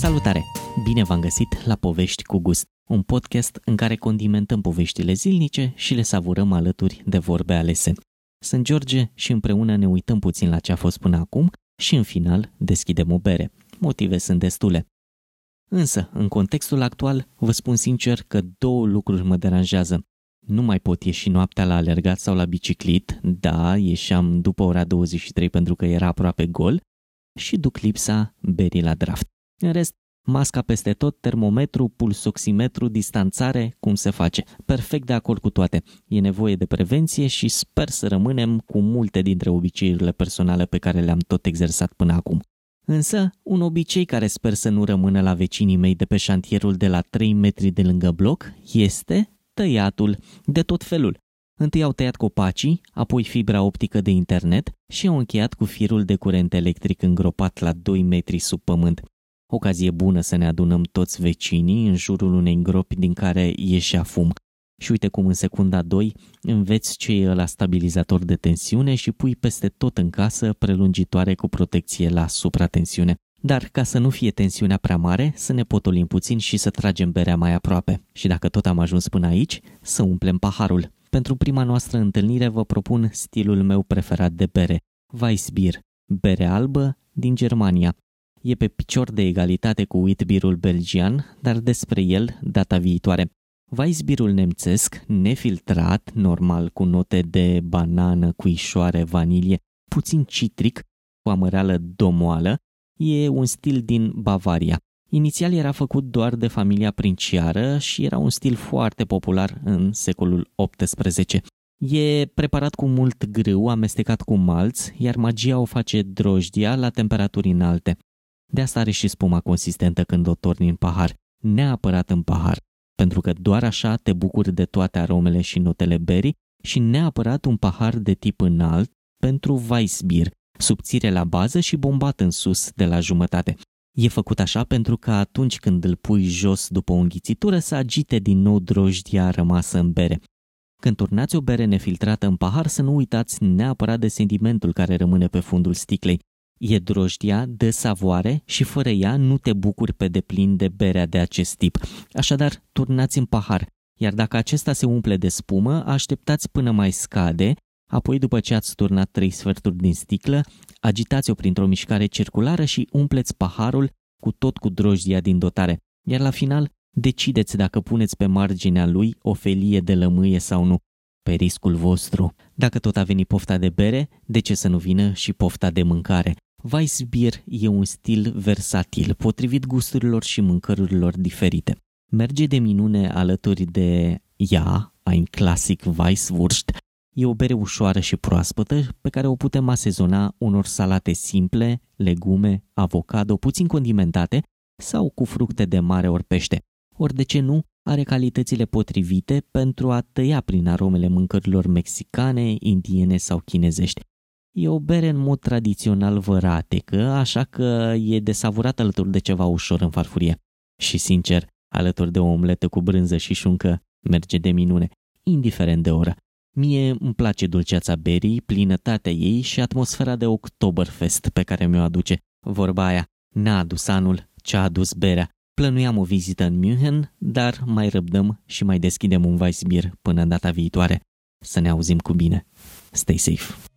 Salutare! Bine v-am găsit la Povești cu Gust, un podcast în care condimentăm poveștile zilnice și le savurăm alături de vorbe alese. Sunt George și împreună ne uităm puțin la ce a fost până acum și în final deschidem o bere. Motive sunt destule. Însă, în contextul actual, vă spun sincer că două lucruri mă deranjează. Nu mai pot ieși noaptea la alergat sau la biciclit, da, ieșeam după ora 23 pentru că era aproape gol, și duc lipsa berii la draft. În rest, masca peste tot, termometru, pulsoximetru, distanțare, cum se face. Perfect de acord cu toate. E nevoie de prevenție și sper să rămânem cu multe dintre obiceiurile personale pe care le-am tot exersat până acum. Însă, un obicei care sper să nu rămână la vecinii mei de pe șantierul de la 3 metri de lângă bloc este tăiatul de tot felul. Întâi au tăiat copacii, apoi fibra optică de internet și au încheiat cu firul de curent electric îngropat la 2 metri sub pământ. Ocazie bună să ne adunăm toți vecinii în jurul unei îngropi din care ieșea fum. Și uite cum în secunda 2 înveți ce e la stabilizator de tensiune și pui peste tot în casă prelungitoare cu protecție la supratensiune. Dar ca să nu fie tensiunea prea mare, să ne potolim puțin și să tragem berea mai aproape. Și dacă tot am ajuns până aici, să umplem paharul. Pentru prima noastră întâlnire vă propun stilul meu preferat de bere, Weissbier, bere albă din Germania. E pe picior de egalitate cu witbirul belgian, dar despre el data viitoare. Weissbierul nemțesc, nefiltrat, normal cu note de banană, cuișoare, vanilie, puțin citric, cu amăreală domoală, e un stil din Bavaria. Inițial era făcut doar de familia princiară și era un stil foarte popular în secolul XVIII. E preparat cu mult grâu, amestecat cu malț, iar magia o face drojdia la temperaturi înalte. De asta are și spuma consistentă când o torni în pahar, neapărat în pahar, pentru că doar așa te bucuri de toate aromele și notele berii și neapărat un pahar de tip înalt pentru Weissbier, subțire la bază și bombat în sus de la jumătate. E făcut așa pentru că atunci când îl pui jos după o înghițitură să agite din nou drojdia rămasă în bere. Când turnați o bere nefiltrată în pahar să nu uitați neapărat de sentimentul care rămâne pe fundul sticlei. E drojdia, de savoare și fără ea nu te bucuri pe deplin de berea de acest tip. Așadar, turnați în pahar, iar dacă acesta se umple de spumă, așteptați până mai scade, apoi după ce ați turnat trei sferturi din sticlă, agitați-o printr-o mișcare circulară și umpleți paharul cu tot cu drojdia din dotare, iar la final decideți dacă puneți pe marginea lui o felie de lămâie sau nu, pe riscul vostru. Dacă tot a venit pofta de bere, de ce să nu vină și pofta de mâncare? Weissbier e un stil versatil, potrivit gusturilor și mâncărurilor diferite. Merge de minune alături de ea, ein classic Weisswurst, E o bere ușoară și proaspătă pe care o putem asezona unor salate simple, legume, avocado, puțin condimentate sau cu fructe de mare ori pește. Ori de ce nu, are calitățile potrivite pentru a tăia prin aromele mâncărilor mexicane, indiene sau chinezești. E o bere în mod tradițional văratecă, așa că e de savurat alături de ceva ușor în farfurie. Și sincer, alături de o omletă cu brânză și șuncă, merge de minune, indiferent de oră. Mie îmi place dulceața berii, plinătatea ei și atmosfera de Oktoberfest pe care mi-o aduce. Vorba aia, n-a adus anul, ce a adus berea. Plănuiam o vizită în München, dar mai răbdăm și mai deschidem un Weissbier până în data viitoare. Să ne auzim cu bine. Stay safe!